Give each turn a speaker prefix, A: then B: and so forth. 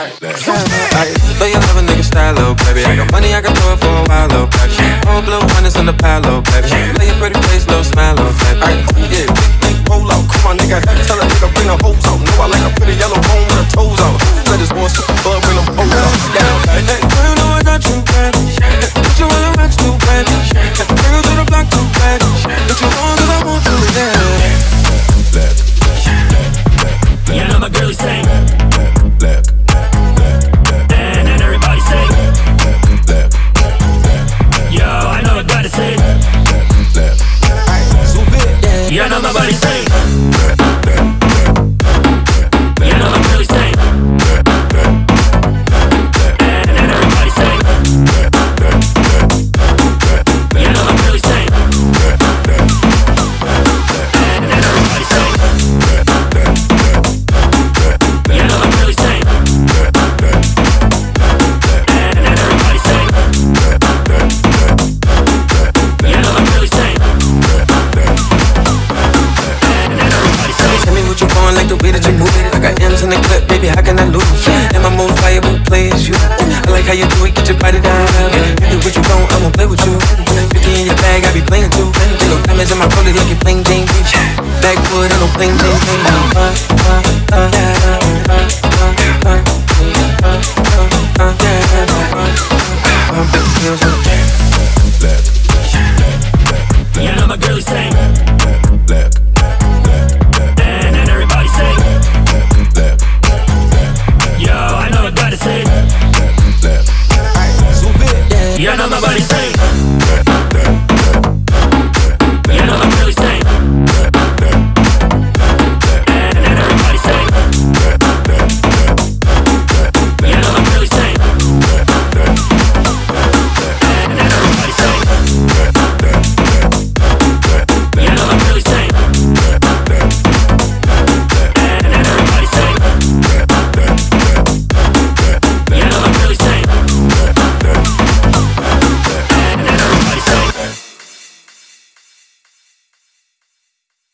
A: Though you love a nigga style, little baby. I got money, I can throw it for a while, little baby. All blue hundreds in the little baby. Way that you move it. I got M's in the clip, baby, how can I lose? And my most valuable play is you. I like how you do it, get your body down. Do what you want, I'ma play with you. 50 in your bag, I be playing too. Little diamonds in my rollie, like you plain Jane. Backwood, I don't plain Jane. Yeah, now my body say.